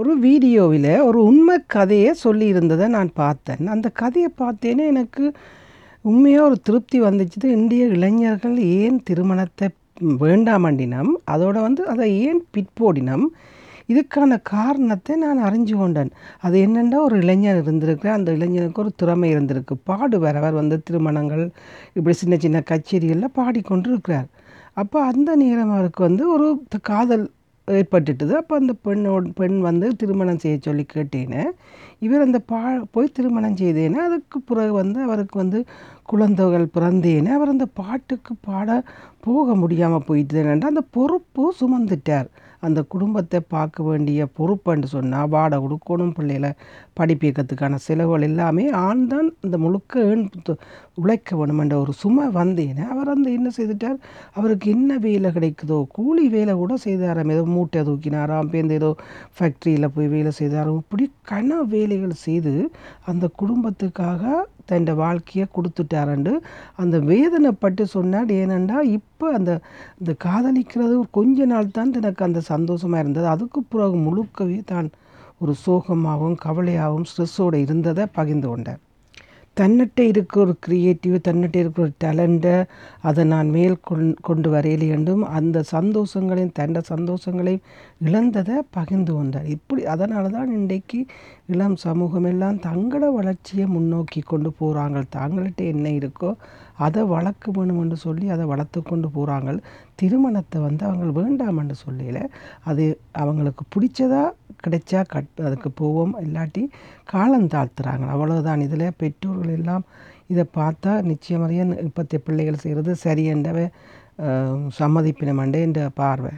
ஒரு வீடியோவில் ஒரு உண்மை கதையை சொல்லியிருந்ததை நான் பார்த்தேன். அந்த கதையை பார்த்தேனே எனக்கு உண்மையாக ஒரு திருப்தி வந்துச்சு இந்திய இளைஞர்கள் ஏன் திருமணத்தை வேண்டாமண்டினம் அதோட வந்து அதை ஏன் பிற்போடினம் இதுக்கான காரணத்தை நான் அறிஞ்சு கொண்டேன். அது என்னென்னா ஒரு இளைஞர் இருந்திருக்கு அந்த இளைஞனுக்கு ஒரு திறமை இருந்திருக்கு. பாடுவார் வந்து திருமணங்கள் இப்படி சின்ன சின்ன கச்சேரிகளில் பாடிக்கொண்டு இருக்கிறார் அப்போ அந்த நேரம் அவருக்கு வந்து ஒரு காதல் ஏற்பட்டுட்டுது. அப்போ அந்த பெண்ணோட பெண் வந்து திருமணம் செய்ய சொல்லி கேட்டேன்னு இவர் அந்த பா போய் திருமணம் செய்தேனே அதுக்கு பிறகு வந்து அவருக்கு வந்து குழந்தைகள் பிறந்தேன்னு அவர் அந்த பாட்டுக்கு பாட போக முடியாமல் போயிட்டுதுன்னா அந்த பொறுப்பு சுமந்துட்டார். அந்த குடும்பத்தை பார்க்க வேண்டிய பொறுப்புன்னு சொன்னால் வாடகை கொடுக்கணும் பிள்ளைகளை படிப்பிக்கிறதுக்கான செலவுகள் எல்லாமே ஆண் தான் இந்த முழுக்க உழைக்க வேணுமென்ற ஒரு சுமை வந்தேனே. அவர் வந்து என்ன செய்துட்டார்? அவருக்கு என்ன வேலை கிடைக்குதோ கூலி வேலை கூட செய்தாராம். ஏதோ மூட்டை தூக்கினாராம் பேருந்து ஏதோ ஃபேக்ட்ரியில் போய் வேலை செய்தாராம். இப்படி கன வேலைகள் செய்து அந்த குடும்பத்துக்காக தன் வாழ்க்கையை கொடுத்துட்டாரண்டு அந்த வேதனைப்பட்டு சொன்னார். ஏனெண்டா இப்போ அந்த இந்த காதலிக்கிறது ஒரு கொஞ்ச நாள் தான் எனக்கு அந்த சந்தோஷமாக இருந்தது. அதுக்கு பிறகு முழுக்கவே தான் ஒரு சோகமாகவும் கவலையாகவும் ஸ்ட்ரெஸ்ஸோடு இருந்ததை பகிர்ந்து கொண்டார் தன்னிட்ட இருக்க ஒரு க்ரியேட்டிவ் தன்னிட்ட இருக்கிற ஒரு டேலண்ட்டை அதை நான் மேல் கொண் கொண்டு வரையில என்றும் அந்த சந்தோஷங்களையும் தண்ட சந்தோஷங்களையும் இழந்ததை பகிர்ந்து கொண்டார். இப்படி அதனால தான் இன்றைக்கு இளம் சமூகம் எல்லாம் தங்களோட வளர்ச்சியை முன்னோக்கி கொண்டு போகிறாங்க தாங்கள்கிட்ட என்ன இருக்கோ அதை வளர்க்க வேணும் என்று சொல்லி அதை வளர்த்து கொண்டு போகிறாங்க திருமணத்தை வந்து அவங்க வேண்டாம் என்று சொல்லல. அது அவங்களுக்கு பிடிச்சதா கிடைச்சா கட் அதுக்கு போவோம். இல்லாட்டி காலம் தாழ்த்துறாங்க. அவ்வளோதான் இதில் பெற்றோர்கள் எல்லாம் இதை பார்த்தா நிச்சயமறிய இப்போத்திய பிள்ளைகள் செய்கிறது சரியென்றவை சம்மதிப்பினமண்டே என்ற பார்வை.